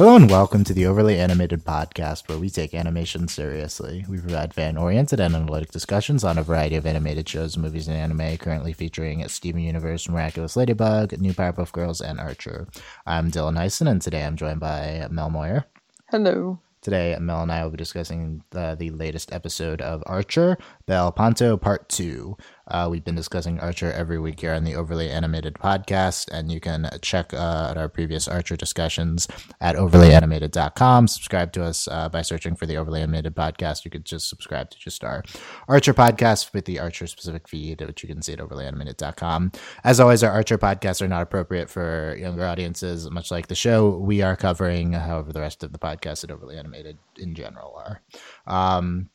Hello and welcome to the Overly Animated Podcast, where we take animation seriously. We provide fan oriented and analytic discussions on a variety of animated shows, movies, and anime, currently featuring Steven Universe, Miraculous Ladybug, New Powerpuff Girls, and Archer. I'm Dylan Heisen, and today I'm joined by Mel Moyer. Hello. Today, Mel and I will be discussing uh, the latest episode of Archer, Bel Panto Part 2. Uh, we've been discussing Archer every week here on the Overly Animated podcast, and you can check uh, our previous Archer discussions at overlyanimated.com. Subscribe to us uh, by searching for the Overly Animated podcast. You could just subscribe to just our Archer podcast with the Archer specific feed, which you can see at overlyanimated.com. As always, our Archer podcasts are not appropriate for younger audiences, much like the show we are covering, however, the rest of the podcast at Overly Animated in general are. Um,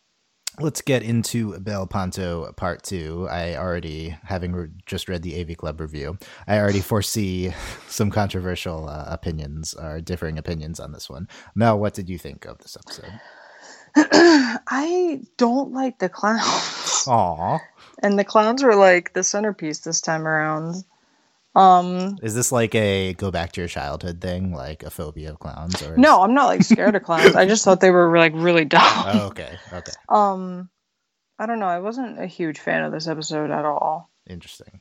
let's get into Bel Panto Part Two. I already, having re- just read the AV Club review, I already foresee some controversial uh, opinions or differing opinions on this one. Mel, what did you think of this episode? I don't like the clowns. Aw, And the clowns were like the centerpiece this time around. Um is this like a go back to your childhood thing, like a phobia of clowns? Or no, I'm not like scared of clowns. I just thought they were like really dumb. Oh, okay, okay, Um I don't know. I wasn't a huge fan of this episode at all. interesting.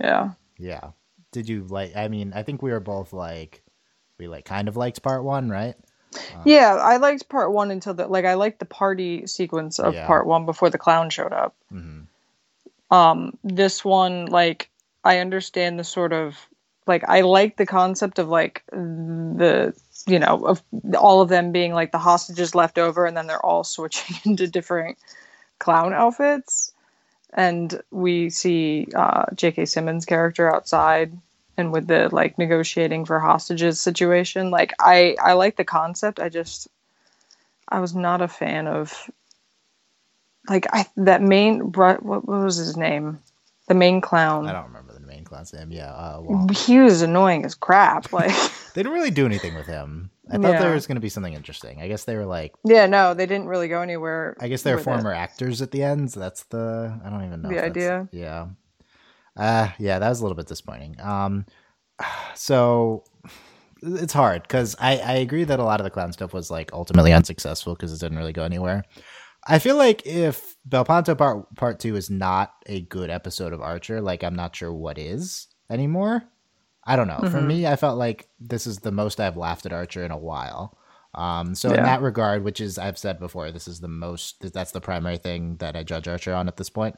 Yeah. Yeah. Did you like? I mean, I think we were both like, we like kind of liked part one, right? Yeah, I liked part 1 until the like I liked the party sequence of Yeah. part 1 before the clown showed up. hmm um this one like i understand the sort of like i like the concept of like the you know of all of them being like the hostages left over and then they're all switching into different clown outfits and we see uh jk simmons character outside and with the like negotiating for hostages situation like i i like the concept i just i was not a fan of like I that main what, what was his name? The main clown. I don't remember the main clown's name. Yeah, uh, Wong. He was annoying as crap. Like, They didn't really do anything with him. I thought there was going to be something interesting. I guess they were like, yeah, no, they didn't really go anywhere. I guess they're with it. former actors at the end. So that's the, I don't even know. The idea? Yeah. Uh, yeah, that was a little bit disappointing. Um, so it's hard because I, I agree that a lot of the clown stuff was like ultimately unsuccessful because it didn't really go anywhere. I feel like if Belpanto part part two is not a good episode of Archer, like I'm not sure what is anymore. I don't know. For Mhm. me, I felt like this is the most I've laughed at Archer in a while. Um, so in that regard, which is I've said before, this is the most that's the primary thing that I judge Archer on at this point.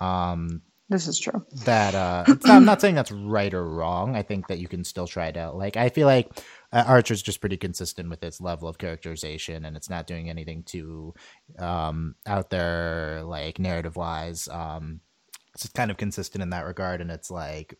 Um, This is true. that uh not, I'm not saying that's right or wrong. I think that you can still try out. Like I feel like uh, Archer's just pretty consistent with its level of characterization and it's not doing anything too um out there like narrative wise. Um it's kind of consistent in that regard and it's like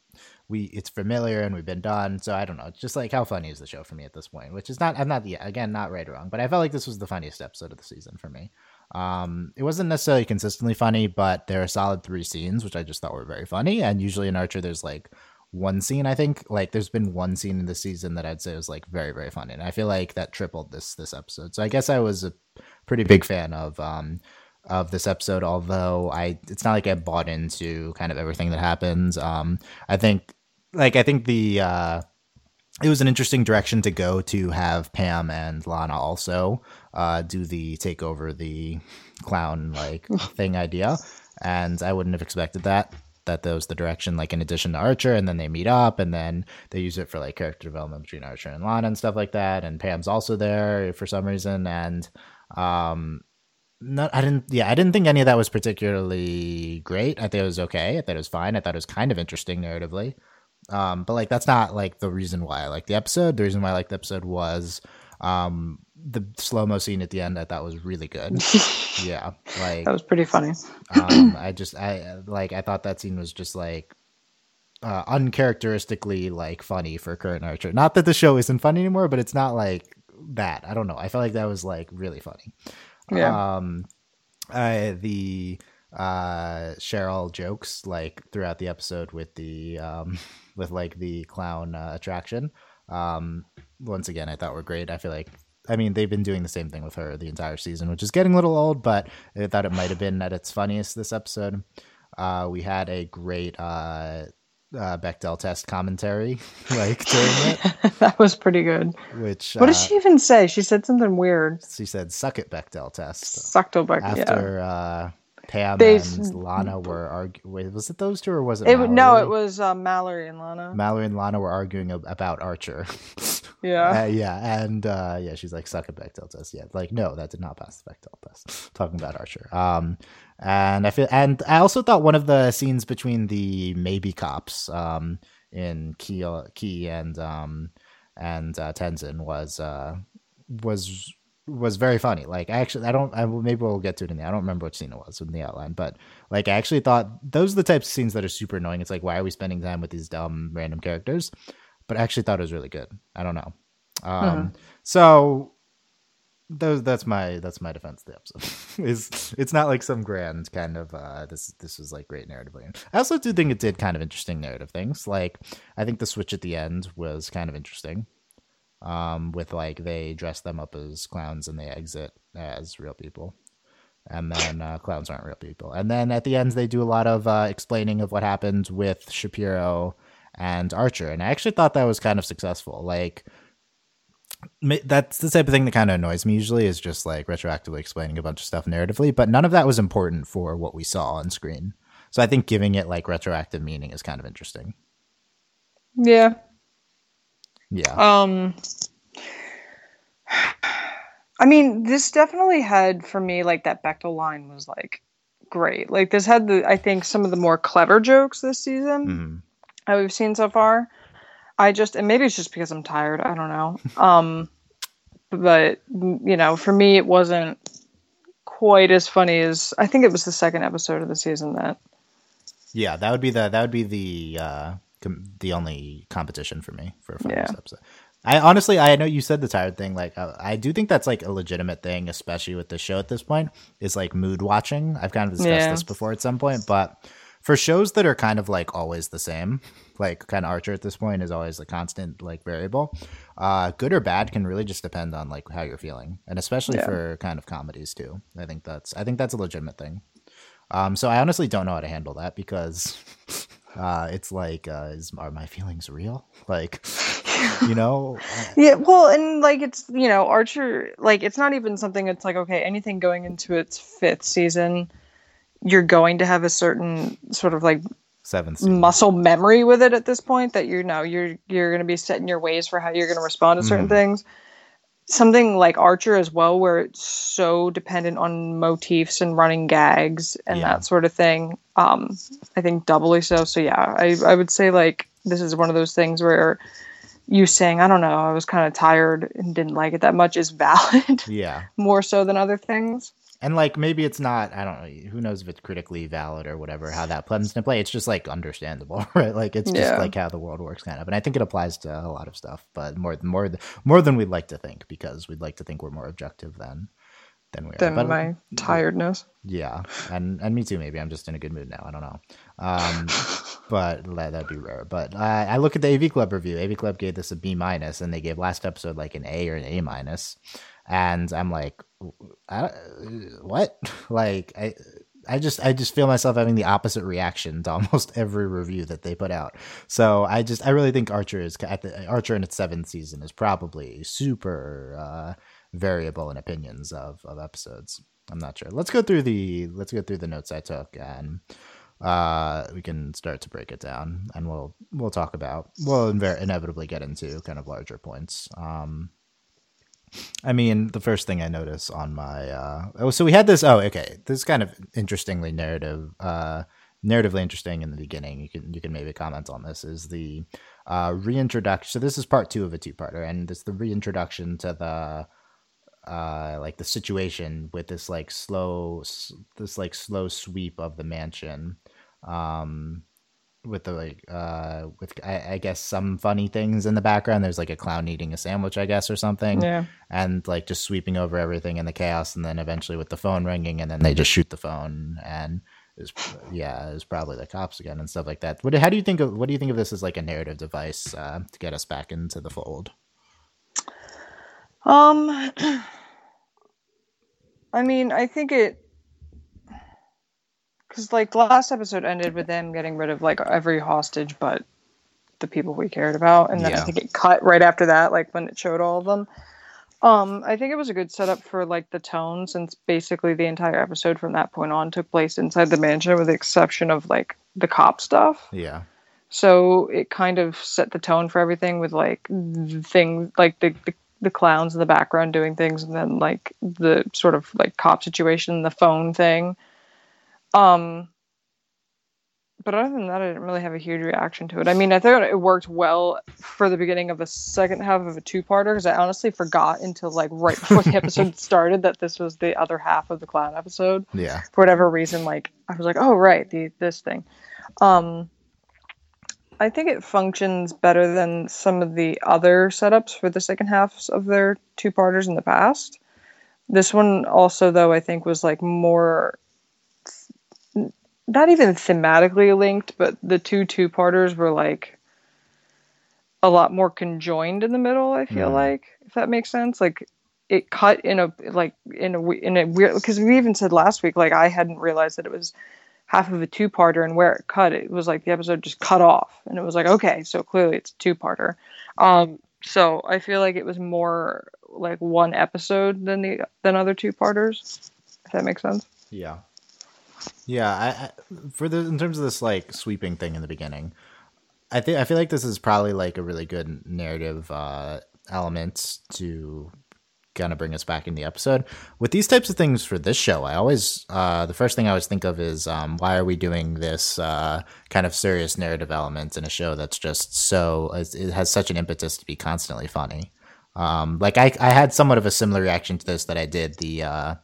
we it's familiar and we've been done. So I don't know. It's just like how funny is the show for me at this point, which is not I'm not yeah, again not right or wrong, but I felt like this was the funniest episode of the season for me. Um, it wasn't necessarily consistently funny, but there are solid three scenes, which I just thought were very funny. And usually in Archer, there's like one scene. I think like there's been one scene in the season that I'd say was like very very funny, and I feel like that tripled this this episode. So I guess I was a pretty big fan of um of this episode. Although I, it's not like I bought into kind of everything that happens. Um, I think like I think the uh it was an interesting direction to go to have Pam and Lana also uh, do the take over the clown like thing idea, and I wouldn't have expected that. That that was the direction, like in addition to Archer, and then they meet up, and then they use it for like character development between Archer and Lana and stuff like that. And Pam's also there for some reason, and um, no, I didn't. Yeah, I didn't think any of that was particularly great. I thought it was okay. I thought it was fine. I thought it was kind of interesting narratively. Um, but like that's not like the reason why I like the episode. The reason why I liked the episode was um the slow mo scene at the end. I thought was really good. yeah, like That was pretty funny. um, I just I like I thought that scene was just like uh, uncharacteristically like funny for current Archer. Not that the show isn't funny anymore, but it's not like that. I don't know. I felt like that was like really funny. Yeah. Um, uh, the uh Cheryl jokes like throughout the episode with the um with like the clown uh, attraction. Um, once again, I thought were great. I feel like I mean, they've been doing the same thing with her the entire season, which is getting a little old, but I thought it might have been at its funniest this episode. Uh, we had a great uh, uh, Bechdel test commentary, like during it, that was pretty good. which What did uh, she even say? She said something weird. she said, "Suck it, Bechdel test." Sucktelbeck. Yeah. After uh, Pam They- and Lana were arguing, was it those two or was it? It, no, it was uh, Mallory and Lana. Mallory and Lana were arguing about Archer. yeah. Uh, yeah, and uh, yeah, she's like, "Suck a Bechdel test." Yeah, like no, that did not pass the Bechdel test. Talking about Archer. Um, and I feel, and I also thought one of the scenes between the maybe cops, um, in Key, Key and um, and uh, Tenzin was uh was was very funny. Like actually, I don't. I maybe we'll get to it in the. I don't remember which scene it was in the outline, but like I actually thought those are the types of scenes that are super annoying. It's like why are we spending time with these dumb random characters? But I actually thought it was really good. I don't know. Um, So those that's my that's my defense of the episode. is it's not like some grand kind of uh this this was like great narratively. I also do think it did kind of interesting narrative things. Like I think the switch at the end was kind of interesting. Um, with like they dress them up as clowns and they exit as real people. And then uh, clowns aren't real people. And then at the end, they do a lot of uh, explaining of what happened with Shapiro and Archer. And I actually thought that was kind of successful. Like, that's the type of thing that kind of annoys me usually is just like retroactively explaining a bunch of stuff narratively, but none of that was important for what we saw on screen. So I think giving it like retroactive meaning is kind of interesting. Yeah. Yeah. Um I mean, this definitely had for me like that Bechdel line was like great. Like this had the I think some of the more clever jokes this season Mhm. That we've seen so far. I just and maybe it's just because I'm tired, I don't know. Um but you know, for me it wasn't quite as funny as I think it was the second episode of the season that Yeah, that would be the that would be the uh com- the only competition for me for a Yeah. episode. I honestly, I know you said the tired thing. Like, uh, I do think that's like a legitimate thing, especially with the show at this point. Is like mood watching. I've kind of discussed Yeah. this before at some point, but for shows that are kind of like always the same, like kind of Archer at this point is always a constant like variable. Uh, good or bad can really just depend on like how you're feeling, and especially Yeah. for kind of comedies too. I think that's I think that's a legitimate thing. Um, so I honestly don't know how to handle that because uh, it's like, uh, is are my feelings real? Like, you know, Yeah, well, and like it's you know Archer, like it's not even something. It's like okay, anything going into its fifth season, you're going to have a certain sort of like seventh season. muscle memory with it at this point that you know you're you're going to be set in your ways for how you're going to respond to certain Mhm. things. Something like Archer as well, where it's so dependent on motifs and running gags and Yeah. that sort of thing. Um, I think doubly so. So yeah, I I would say like this is one of those things where you saying I don't know I was kind of tired and didn't like it that much is valid Yeah, more so than other things. And like maybe it's not. I don't know. Who knows if it's critically valid or whatever? How that comes into play? It's just like understandable, right? Like it's just Yeah. like how the world works, kind of. And I think it applies to a lot of stuff, but more more more than we'd like to think because we'd like to think we're more objective than than we are. Than But- my tiredness. Yeah, and and me too. Maybe I'm just in a good mood now. I don't know, um, but that, that'd be rare. But uh, I look at the AV Club review. AV Club gave this a B minus, and they gave last episode like an A or an A minus, and I'm like, I, what? Like I. I just I just feel myself having the opposite reaction to almost every review that they put out. So I just I really think Archer is at the Archer in its seventh season is probably super uh, variable in opinions of of episodes. I'm not sure. Let's go through the let's go through the notes I took and uh we can start to break it down and we'll we'll talk about we'll inevitably get into kind of larger points. Um I mean, the first thing I notice on my uh oh so we had this oh okay, this is kind of interestingly narrative uh narratively interesting in the beginning. You can you can maybe comment on this is the uh reintroduction. So this is part 2 of a two-parter and it's the reintroduction to the uh like the situation with this like slow this like slow sweep of the mansion um with the like uh with I, I guess some funny things in the background there's like a clown eating a sandwich i guess or something Yeah. and like just sweeping over everything in the chaos and then eventually with the phone ringing and then they just shoot the phone and is yeah is probably the cops again and stuff like that what how do you think of what do you think of this as like a narrative device uh to get us back into the fold Um, I mean, I think it. Because like the last episode ended with them getting rid of like every hostage but the people we cared about, and then Yeah. I think it cut right after that, like when it showed all of them. Um, I think it was a good setup for like the tone, since basically the entire episode from that point on took place inside the mansion, with the exception of like the cop stuff. Yeah. So it kind of set the tone for everything with like the things like the, the the clowns in the background doing things, and then like the sort of like cop situation, the phone thing. Um, but other than that, I didn't really have a huge reaction to it. I mean, I thought it worked well for the beginning of the second half of a two-parter because I honestly forgot until like right before the episode started that this was the other half of the clown episode Yeah. for whatever reason like i was like oh right the this thing um i think it functions better than some of the other setups for the second halves of their two parters in the past this one also though i think was like more not even thematically linked but the two two parters were like a lot more conjoined in the middle i feel Mhm. like if that makes sense like it cut in a like in a we- in a weird because we even said last week like I hadn't realized that it was half of a two parter and where it cut it was like the episode just cut off and it was like okay so clearly it's a two parter um so I feel like it was more like one episode than the than other two parters if that makes sense Yeah. Yeah, I, for the in terms of this like sweeping thing in the beginning, I think I feel like this is probably like a really good narrative uh element to kind of bring us back in the episode. With these types of things for this show, I always uh the first thing I always think of is um why are we doing this uh kind of serious narrative element in a show that's just so it has such an impetus to be constantly funny. Um like I I had somewhat of a similar reaction to this that I did the uh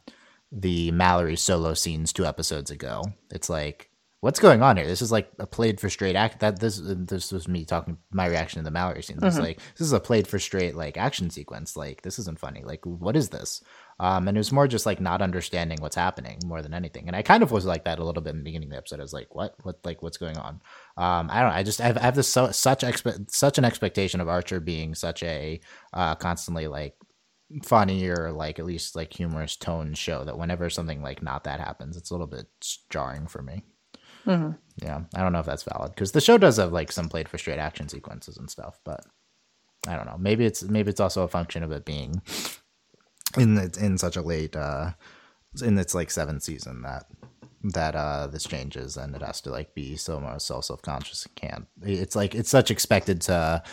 the Mallory solo scenes two episodes ago. It's like, what's going on here? This is like a played for straight act. That this this was me talking my reaction to the Mallory scenes. It's like this is a played for straight like action sequence. Like this isn't funny. Like what is this? Um, and it was more just like not understanding what's happening more than anything. And I kind of was like that a little bit in the beginning of the episode. I was like, what, what, like what's going on? Um, I don't know. I just I have, I have this so, such expe- such an expectation of Archer being such a uh, constantly like funny or like at least like humorous tone show that whenever something like not that happens, it's a little bit jarring for me. Mhm. Yeah, I don't know if that's valid because the show does have like some played for straight action sequences and stuff, but I don't know. Maybe it's maybe it's also a function of it being in the, in such a late uh in its like seventh season that that uh this changes and it has to like be so much self self conscious and can't. It's like it's such expected to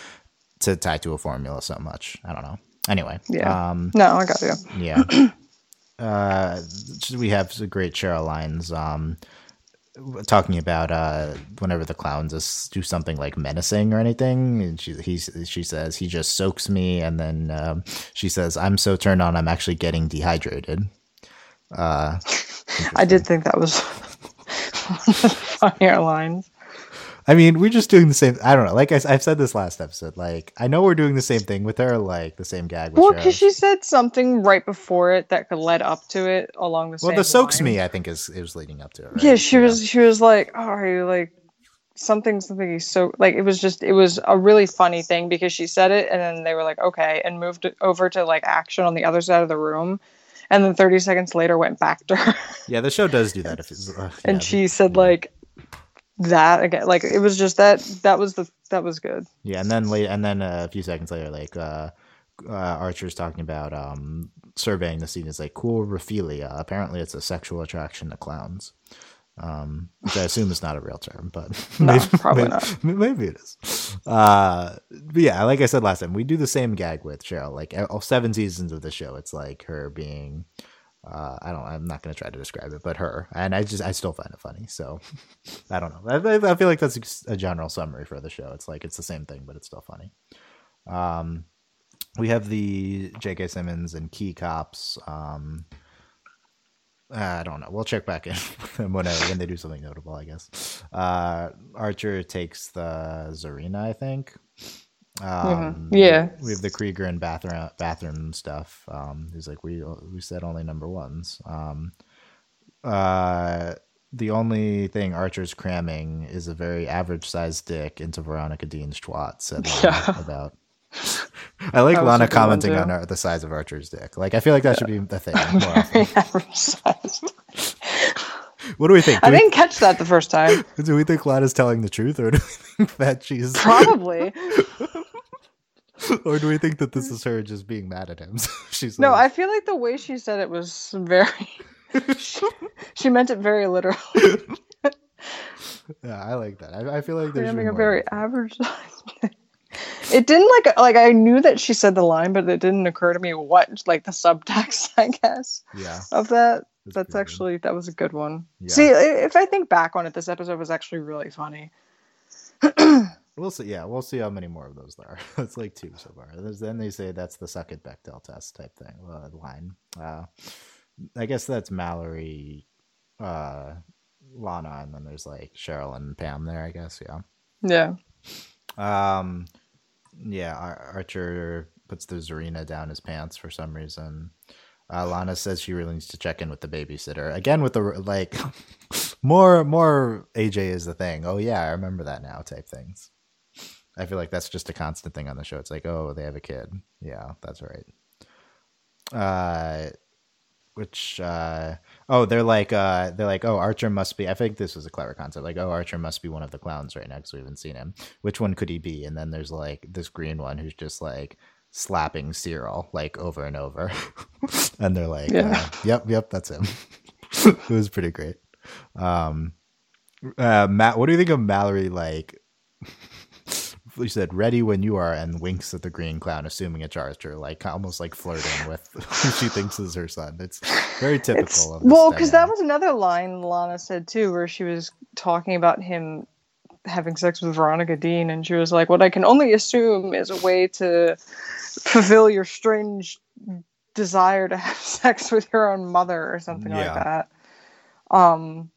to tie to a formula so much. I don't know. Anyway, Yeah. um, no I got you yeah. uh, we have some great Cheryl lines. Um, talking about uh, whenever the clowns do something like menacing or anything, and she he's, she says he just soaks me, and then um, she says I'm so turned on I'm actually getting dehydrated. Uh, I did think that was funnier lines I mean, we're just doing the same. I don't know. Like I, have said this last episode. Like I know we're doing the same thing with her, like the same gag with well because she said something right before it that could led up to it along the same well, the soaks line. me, I think, is it was leading up to it. Right? Yeah, she was. She was like, "Oh, are you like something? Something he's so like." It was just. It was a really funny thing because she said it, and then they were like, "Okay," and moved over to like action on the other side of the room, and then thirty seconds later went back to her, Yeah, the show does do that. If it's, uh, and she said like that again. Like it was just that. That was the. That was good. Yeah, and then late, and then uh, a few seconds later, like uh, uh, Archer's talking about um, surveying the scene is like coulrophilia. Apparently, it's a sexual attraction to clowns, um, which I assume is not a real term, but No, maybe, probably maybe, not. Maybe it is. Uh, but yeah, like I said last time, we do the same gag with Cheryl. Like all seven seasons of the show, it's like her being. Uh, I don't. I'm not going to try to describe it, but her, and I just, I still find it funny. So, I don't know. I, I- feel like that's a general summary for the show. It's like it's the same thing, but it's still funny. Um, we have the J.K. Simmons and Key Cops. Um, I don't know. We'll check back in when when they do something notable. I guess. Uh, Archer takes the Zarina. I think. Um, Yeah. we have the Krieger and bathroom bathroom stuff. Um, he's like, we we said only number ones. Um, uh, the only thing Archer's cramming is a very average sized dick into Veronica Deane's twat. Said Yeah. about. I like was Lana a good one, commenting on our, the size of Archer's dick. Like, I feel like that should be the thing. Very average size. what do we think? Do I we, didn't catch that the first time. do we think Lana's telling the truth, or do we think that she's Probably. or do we think that this is her just being mad at him? she's No, like, I feel like the way she said it was very. she, she meant it very literally. yeah, I like that. I, I feel like there's Having a very average. It didn't like like I knew that she said the line, but it didn't occur to me what like the subtext, I guess, yeah. of that. That's actually that was a good one. Yeah. See, if I think back on it, this episode was actually really funny. We'll see. Yeah, we'll see how many more of those there are. it's like two so far. There's, then they say that's the suck it Bechdel test type thing uh, line. Uh, I guess that's Mallory, uh, Lana, and then there's like Cheryl and Pam there. I guess. Yeah. Yeah. Um, yeah. Ar- Archer puts the Zarina down his pants for some reason. Uh, Lana says she really needs to check in with the babysitter again. With the like, more more AJ is the thing. Oh yeah, I remember that now. Type things. I feel like that's just a constant thing on the show. It's like, oh, they have a kid. Yeah, that's right. Uh, which uh, oh, they're like uh, they're like, oh, Archer must be. I think this was a clever concept. Like, oh, Archer must be one of the clowns right now because we haven't seen him. Which one could he be? And then there's like this green one who's just like slapping Cyril like over and over, and they're like, Yeah. uh, yep, yep, that's him. it was pretty great. Um, uh, Matt, what do you think of Mallory? Like, you said, "Ready when you are," and winks at the green clown, assuming it's Archer, like almost like flirting with who she thinks is her son. It's very typical It's, of well, because that was another line Lana said too, where she was talking about him having sex with Veronica Deane, and she was like, "What I can only assume is a way to fulfill your strange desire to have sex with your own mother, or something Yeah. like that." Um,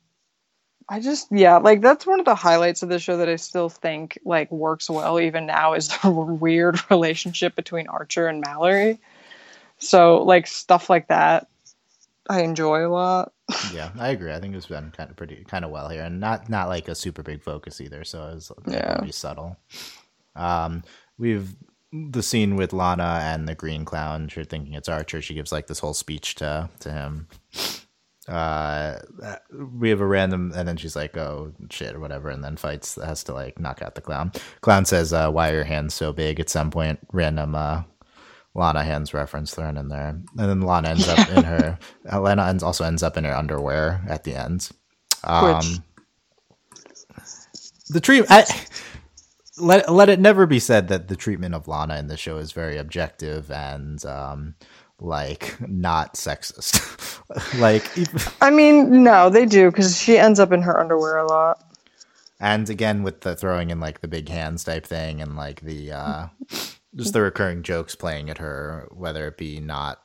I just yeah, like that's one of the highlights of the show that I still think like works well even now is the weird relationship between Archer and Mallory. So like stuff like that, I enjoy a lot. yeah, I agree. I think it's been kind of pretty, kind of well here, and not not like a super big focus either. So it was Yeah. pretty subtle. Um, we've the scene with Lana and the green clown. You're thinking it's Archer. She gives like this whole speech to to him. Uh, we have a random, and then she's like, "Oh shit" or whatever, and then fights has to like knock out the clown. Clown says, uh, "Why are your hands so big?" At some point, random uh, Lana hands reference thrown in there, and then Lana ends up in her. Uh, Lana ends, also ends up in her underwear at the end. Um, Which- the treat I let let it never be said that the treatment of Lana in the show is very objective and um like not sexist. like I mean, no, they do because she ends up in her underwear a lot. and again with the throwing in like the big hands type thing and like the uh just the recurring jokes playing at her whether it be not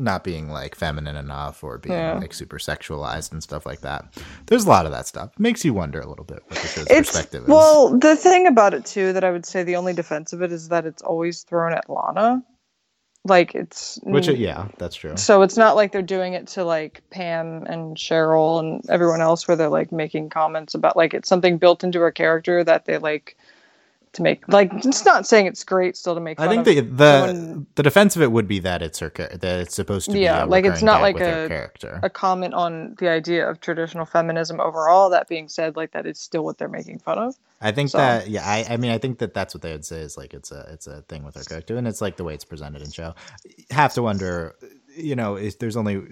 not being like feminine enough or being Yeah. like super sexualized and stuff like that. There's a lot of that stuff. It makes you wonder a little bit what the show's It's perspective is. well, the thing about it too that I would say the only defense of it is that it's always thrown at Lana. Like it's Which uh, yeah, that's true. so it's not like they're doing it to like Pam and Cheryl and everyone else where they're like making comments about like it's something built into her character that they like to make like it's not saying it's great still to make I think of the the, someone- the defense of it would be that it's her that it's supposed to be Yeah, a like, it's not like a- character. a comment on the idea of traditional feminism overall that being said like that is still what they're making fun of I think so- that yeah, I, I mean I think that that's what they would say is like it's a it's a thing with her character and it's like the way it's presented in show. Have to wonder, you know, if there's only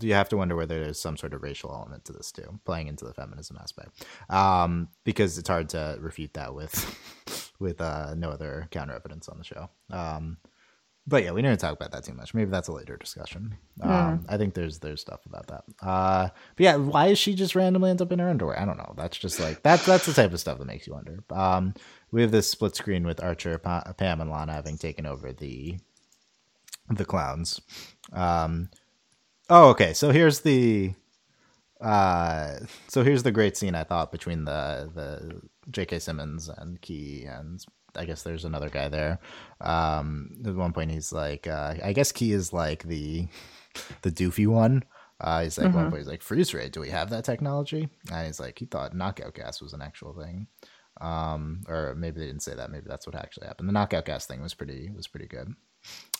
you have to wonder whether there's some sort of racial element to this too, playing into the feminism aspect, um, because it's hard to refute that with with uh, no other counter evidence on the show. Um, but yeah, we didn't talk about that too much. Maybe that's a later discussion. Um, I think there's there's stuff about that. Uh, but yeah, why is she just randomly ends up in her underwear? I don't know. That's just like that's that's the type of stuff that makes you wonder. Um, we have this split screen with Archer, pa- Pam, and Lana having taken over the the clowns. Um, oh, okay. So here's the uh, so here's the great scene I thought between the the J.K. Simmons and Key and I guess there's another guy there. Um, at one point he's like, uh, I guess Key is like the the doofy one. Uh, he's like, one point he's like, freeze ray. Do we have that technology? And he's like, he thought knockout gas was an actual thing. Um, or maybe they didn't say that. Maybe that's what actually happened. The knockout gas thing was pretty was pretty good.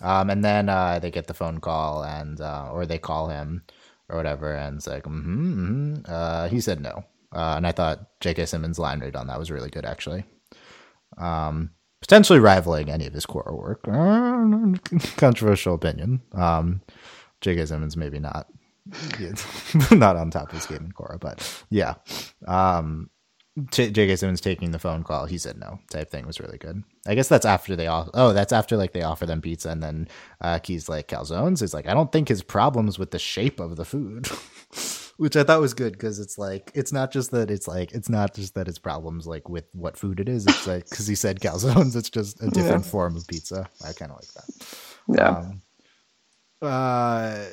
Um, and then uh, they get the phone call and uh, or they call him or whatever, and it's like, mm-hmm, mm-hmm. Uh, he said no, uh, and I thought J.K. Simmons' line read on that was really good, actually. Um, potentially rivaling any of his core work. Controversial opinion. Um, J.K. Simmons maybe not, not on top of his game in Korra, but yeah. Um, J.K. Simmons taking the phone call, he said no type thing was really good. I guess that's after they all. Oh, that's after like they offer them pizza, and then uh, Key's like calzones. Is like I don't think his problems with the shape of the food, which I thought was good because it's like it's not just that it's like it's not just that it's problems like with what food it is. It's like because he said calzones, it's just a different yeah. form of pizza. I kind of like that. Yeah. Um, uh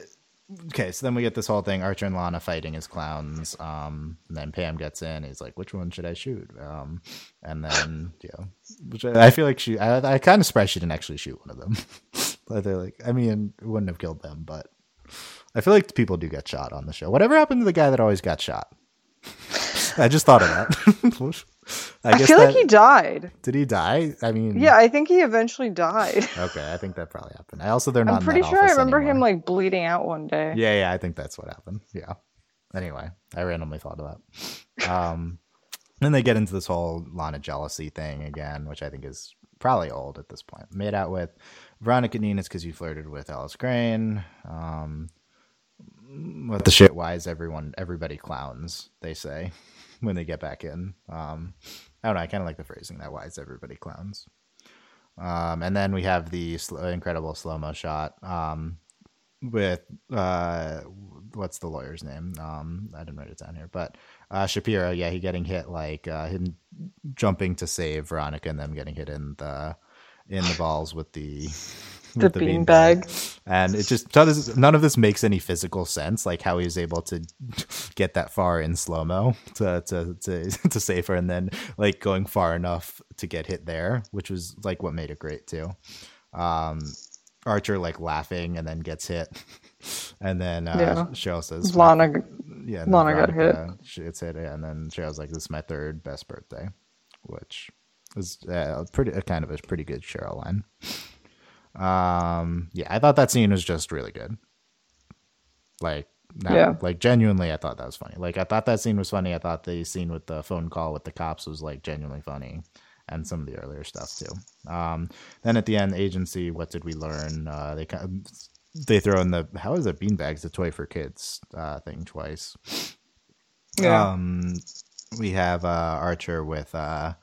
okay, so then we get this whole thing: Archer and Lana fighting as clowns. Um, and then Pam gets in. He's like, "Which one should I shoot?" Um, and then yeah, which I, I feel like she. I, I kind of surprised she didn't actually shoot one of them. but they're like, I mean, it wouldn't have killed them, but I feel like people do get shot on the show. Whatever happened to the guy that always got shot? I just thought of that. I, I feel that, like he died. Did he die? I mean, yeah, I think he eventually died. Okay, I think that probably happened. I also they're not. I'm pretty sure I remember anymore. him like bleeding out one day. Yeah, yeah, I think that's what happened. Yeah. Anyway, I randomly thought of that. Um, then they get into this whole Lana jealousy thing again, which I think is probably old at this point. Made out with Veronica Nines because you flirted with Alice Crane. Um, what the shit? Why is everyone everybody clowns? They say when they get back in. Um, I don't know. I kind of like the phrasing that. Why is everybody clowns? Um, and then we have the incredible slow mo shot um, with uh, what's the lawyer's name? Um, I didn't write it down here, but uh, Shapiro. Yeah, he getting hit like uh, him jumping to save Veronica, and them getting hit in the in the balls with the the, the beanbag. Bean and it just none of this makes any physical sense, like how he's able to get that far in slow mo to, to to to save her, and then like going far enough to get hit there, which was like what made it great too. Um, Archer like laughing and then gets hit, and then uh, yeah. Cheryl says, "Lana, yeah, Lana got hit. She gets hit, and then Cheryl's like, "This is my third best birthday," which was uh, pretty a kind of a pretty good Cheryl line. Um, yeah, I thought that scene was just really good. Like, yeah, like genuinely, I thought that was funny. Like, I thought that scene was funny. I thought the scene with the phone call with the cops was like genuinely funny, and some of the earlier stuff too. Um, then at the end, agency. What did we learn? Uh, they kind of, they throw in the how is it beanbags a toy for kids uh, thing twice. Yeah. Um, we have uh, Archer with uh,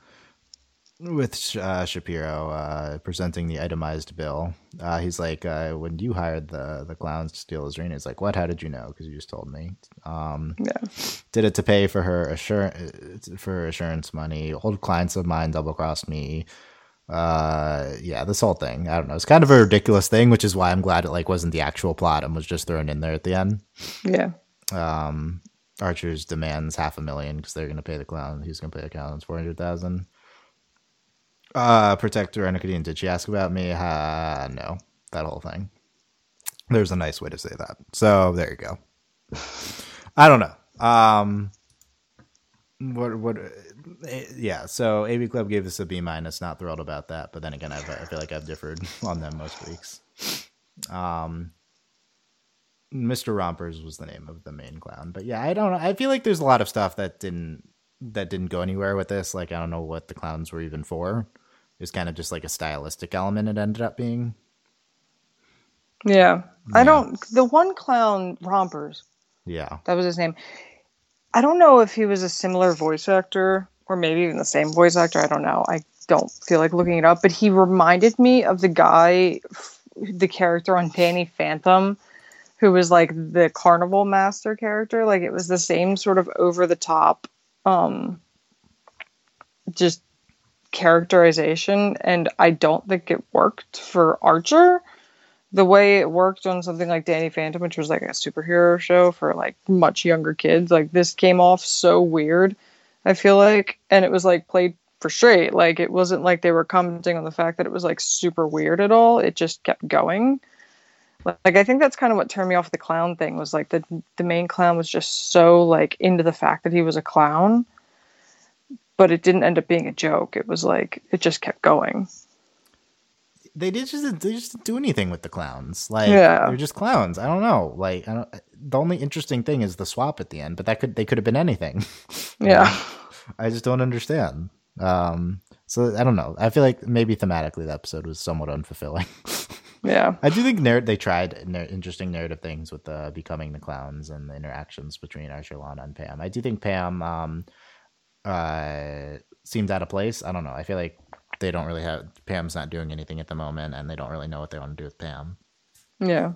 with uh, Shapiro uh, presenting the itemized bill. Uh, he's like, uh, when you hired the the clowns to steal his ring, he's like, what? How did you know? Because you just told me. Um, yeah. Did it to pay for her assurance uh, for assurance money. Old clients of mine double crossed me. Uh, yeah, this whole thing. I don't know. It's kind of a ridiculous thing, which is why I'm glad it like wasn't the actual plot and was just thrown in there at the end. Yeah. Um, Archer's demands half a million because they're going to pay the clown. He's going to pay the clowns four hundred thousand. Uh, Protector Anakadine, did she ask about me? Uh, no, that whole thing. There's a nice way to say that. So there you go. I don't know. Um, what what? Yeah. So AV Club gave this a B minus. Not thrilled about that, but then again, I've, I feel like I've differed on them most weeks. Um, Mr. Rompers was the name of the main clown, but yeah, I don't know. I feel like there's a lot of stuff that didn't that didn't go anywhere with this. Like I don't know what the clowns were even for. It was kind of just like a stylistic element it ended up being. Yeah. yeah. I don't the one clown rompers. Yeah. That was his name. I don't know if he was a similar voice actor or maybe even the same voice actor. I don't know. I don't feel like looking it up, but he reminded me of the guy the character on Danny Phantom who was like the carnival master character. Like it was the same sort of over the top um just characterization, and I don't think it worked for Archer the way it worked on something like Danny Phantom, which was like a superhero show for like much younger kids. Like this came off so weird, I feel like, and it was like played for straight. Like it wasn't like they were commenting on the fact that it was like super weird at all. It just kept going. Like I think that's kind of what turned me off the clown thing was like the the main clown was just so like into the fact that he was a clown but it didn't end up being a joke. It was like it just kept going. they did just they just didn't do anything with the clowns. Like Yeah. they're just clowns. I don't know. Like I don't. The only interesting thing is the swap at the end, but that could they could have been anything. Yeah. I just don't understand. Um, so I don't know. I feel like maybe thematically the episode was somewhat unfulfilling. Yeah. I do think narr- they tried nar- interesting narrative things with the becoming the clowns and the interactions between Archer, and Pam. I do think Pam um, uh, seems out of place. I don't know. I feel like they don't really have Pam's not doing anything at the moment, and they don't really know what they want to do with Pam. Yeah.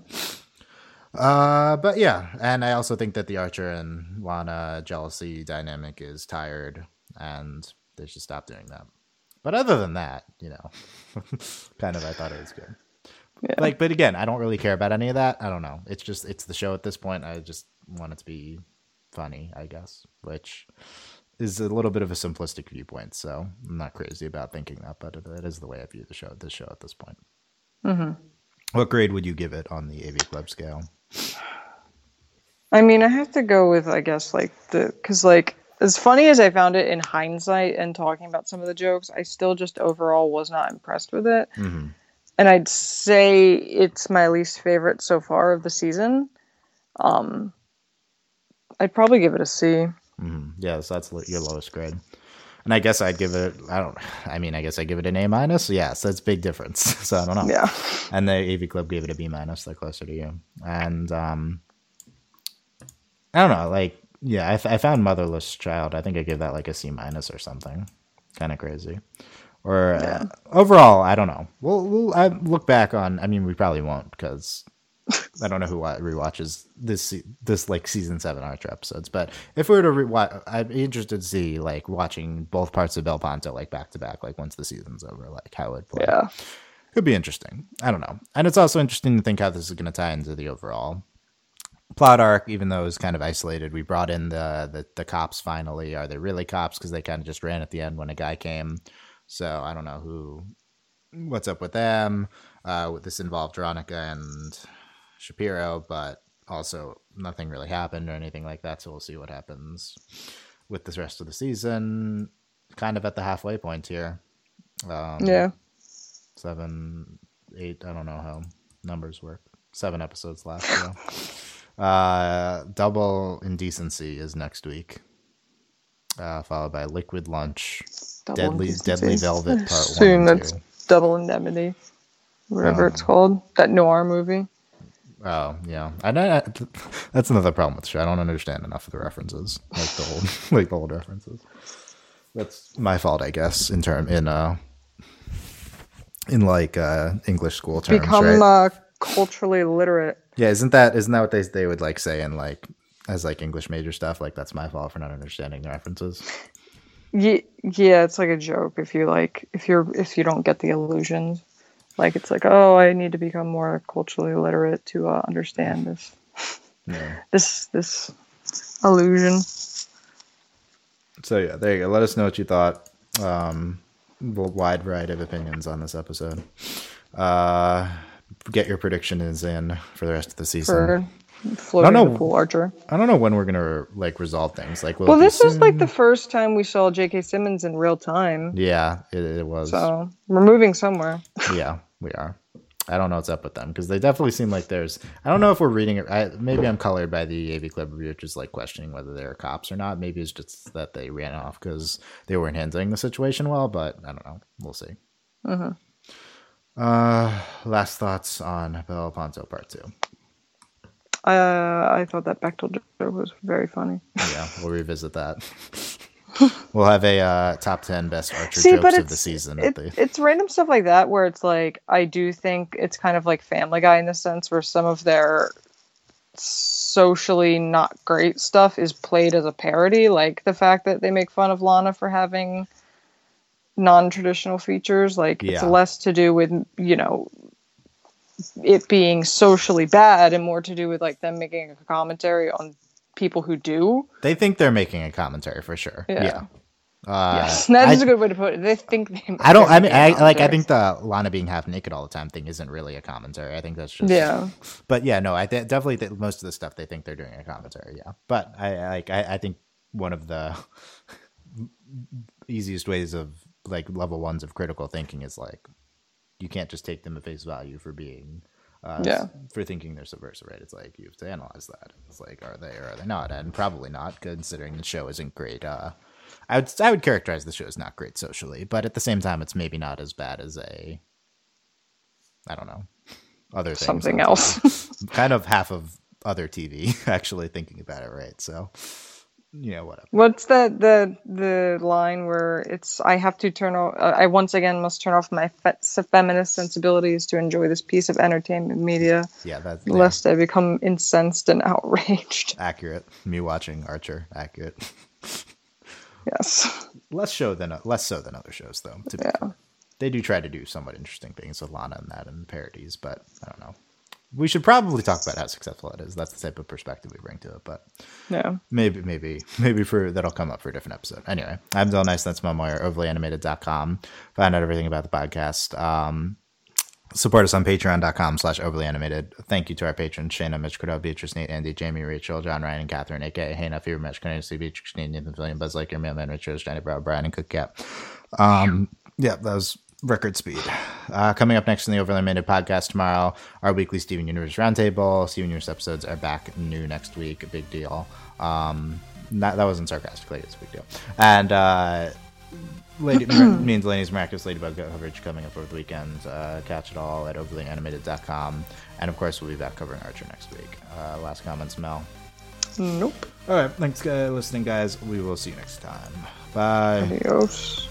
Uh, but yeah, and I also think that the Archer and Lana jealousy dynamic is tired, and they should stop doing that. But other than that, you know, kind of I thought it was good. Yeah. Like, but again, I don't really care about any of that. I don't know. It's just it's the show at this point. I just want it to be funny, I guess, which is a little bit of a simplistic viewpoint. So I'm not crazy about thinking that, but it, it is the way I view the show. This show at this point. hmm What grade would you give it on the AV Club scale? I mean, I have to go with, I guess, like the because like as funny as I found it in hindsight and talking about some of the jokes, I still just overall was not impressed with it. Mm-hmm. and I'd say it's my least favorite so far of the season. Um, I'd probably give it a C. Mm-hmm. Yeah, so that's your lowest grade. And I guess I'd give it. I don't. I mean, I guess I give it an A minus. Yeah, so that's a big difference. So I don't know. Yeah, And the AV Club gave it a B minus. They're closer to you. And um, I don't know. Like, yeah, I, f- I found Motherless Child. I think I give that like a C minus or something. Kind of crazy. Or uh, overall, I don't know. We'll, we'll I look back on. I mean, we probably won't because I don't know who wa- rewatches this this like season seven Archer episodes. But if we were to rewatch, I'd be interested to see like watching both parts of Bel Panto like back to back, like once the season's over, like how it play. yeah, Could be interesting. I don't know. And it's also interesting to think how this is going to tie into the overall plot arc, even though it was kind of isolated. We brought in the the, the cops finally. Are they really cops? Because they kind of just ran at the end when a guy came. So I don't know who, what's up with them. Uh, this involved Veronica and Shapiro, but also nothing really happened or anything like that. So we'll see what happens with this rest of the season. Kind of at the halfway point here. Um, yeah. seven, eight. I don't know how numbers work. Seven episodes left. So. uh, Double Indecency is next week, uh, followed by Liquid Lunch, Double Deadly Indecency. Deadly Velvet I Part assume One. and that's two. Double Indemnity, whatever it's Um, called. That noir movie. Oh yeah, I, that's another problem with the show. I don't understand enough of the references, like the old, like the old references. That's my fault, I guess. In term, in uh, in like uh, English school terms, Become right? uh, culturally literate. Yeah, isn't that isn't that what they they would like say in like as like English major stuff? Like that's my fault for not understanding the references. Yeah, yeah, it's like a joke if you like if you're if you don't get the illusions. Like it's like, oh, I need to become more culturally literate to uh, understand this Yeah. this this illusion. So yeah, there you go. Let us know what you thought. Um, wide variety of opinions on this episode. Uh, get your predictions in for the rest of the season. for floating the pool archer. I don't know when we're gonna like resolve things. Like, Well, this is like the first time we saw J.K. Simmons in real time, yeah, it, it was. so we're moving somewhere. yeah, we are. I don't know what's up with them because they definitely seem like there's. I don't know if we're reading it. I, maybe I'm colored by the AV Club review, which is like questioning whether they're cops or not. Maybe it's just that they ran off because they weren't handling the situation well. But I don't know. We'll see. Mhm. Uh, last thoughts on Bel Panto Part Two. Uh, I thought that Bechdel joke was very funny. Yeah, we'll revisit that. we'll have a uh, top ten best Archer See, jokes of the season. it, the, it's random stuff like that where it's like I do think it's kind of like Family Guy in the sense where some of their socially not great stuff is played as a parody, like the fact that they make fun of Lana for having non-traditional features. Like it's less to do with you know it being socially bad and more to do with like them making a commentary on people who do. they think they're making a commentary for sure. Yeah. Yeah. Uh, yes, that I- is a good way to put it. They think they. I don't. I mean, I like. I think the Lana being half naked all the time thing isn't really a commentary. I think that's just. Yeah. But yeah, no. I th- definitely think most of the stuff they think they're doing a commentary. Yeah. But I I like. I, I think one of the easiest ways of like level ones of critical thinking is like you can't just take them at face value for being uh, Yeah. for thinking they're subversive, right? It's like you have to analyze that. It's like, are they or are they not? And probably not, considering the show isn't great. Uh, I would I would characterize the show as not great socially, but at the same time, it's maybe not as bad as a I don't know other things Something else. Kind of half of other TV, actually thinking about it, right? So, you know, whatever. What's the the the line where it's I have to turn off uh, I once again must turn off my fe- feminist sensibilities to enjoy this piece of entertainment media Yeah, that's lest I become incensed and outraged. accurate. Me watching Archer, accurate. Yes. less show than less so than other shows, though. To Yeah. fair. They do try to do somewhat interesting things with Lana and that and parodies, but I don't know. We should probably talk about how successful it is. That's the type of perspective we bring to it, but Yeah. maybe, maybe, maybe for that'll come up for a different episode. Anyway, I'm Dylan Nice. That's Mel Moyer, overlyanimated.com. Find out everything about the podcast. Um, support us on patreon.com slash overly animated. Thank you to our patrons, shana Mitch Cordell, Beatrice, Nate, Andy, Jamie, Rachel, John, Ryan, and Catherine, aka Now, Fever, Mitch, Cornelius, Beatrice, Nate, Nathan, Fillion, Buzz Like, Your Mailman, Richard, Johnny Brown, Brian, and Cook Cat. Um, yeah, that was record speed. Uh, coming up next in the Overly Animated podcast tomorrow, our weekly Steven Universe Roundtable. Steven Universe episodes are back new next week. A big deal. Um, that, that wasn't sarcastic, like it's a big deal. And, uh, Lady, me and Delaney's Miraculous Ladybug coverage coming up over the weekend. Uh, catch it all at overlyanimated.com. And of course, we'll be back covering Archer next week. Uh, last comments, Mel. Nope. All right. Thanks, uh, listening, guys. We will see you next time. Bye. Adios.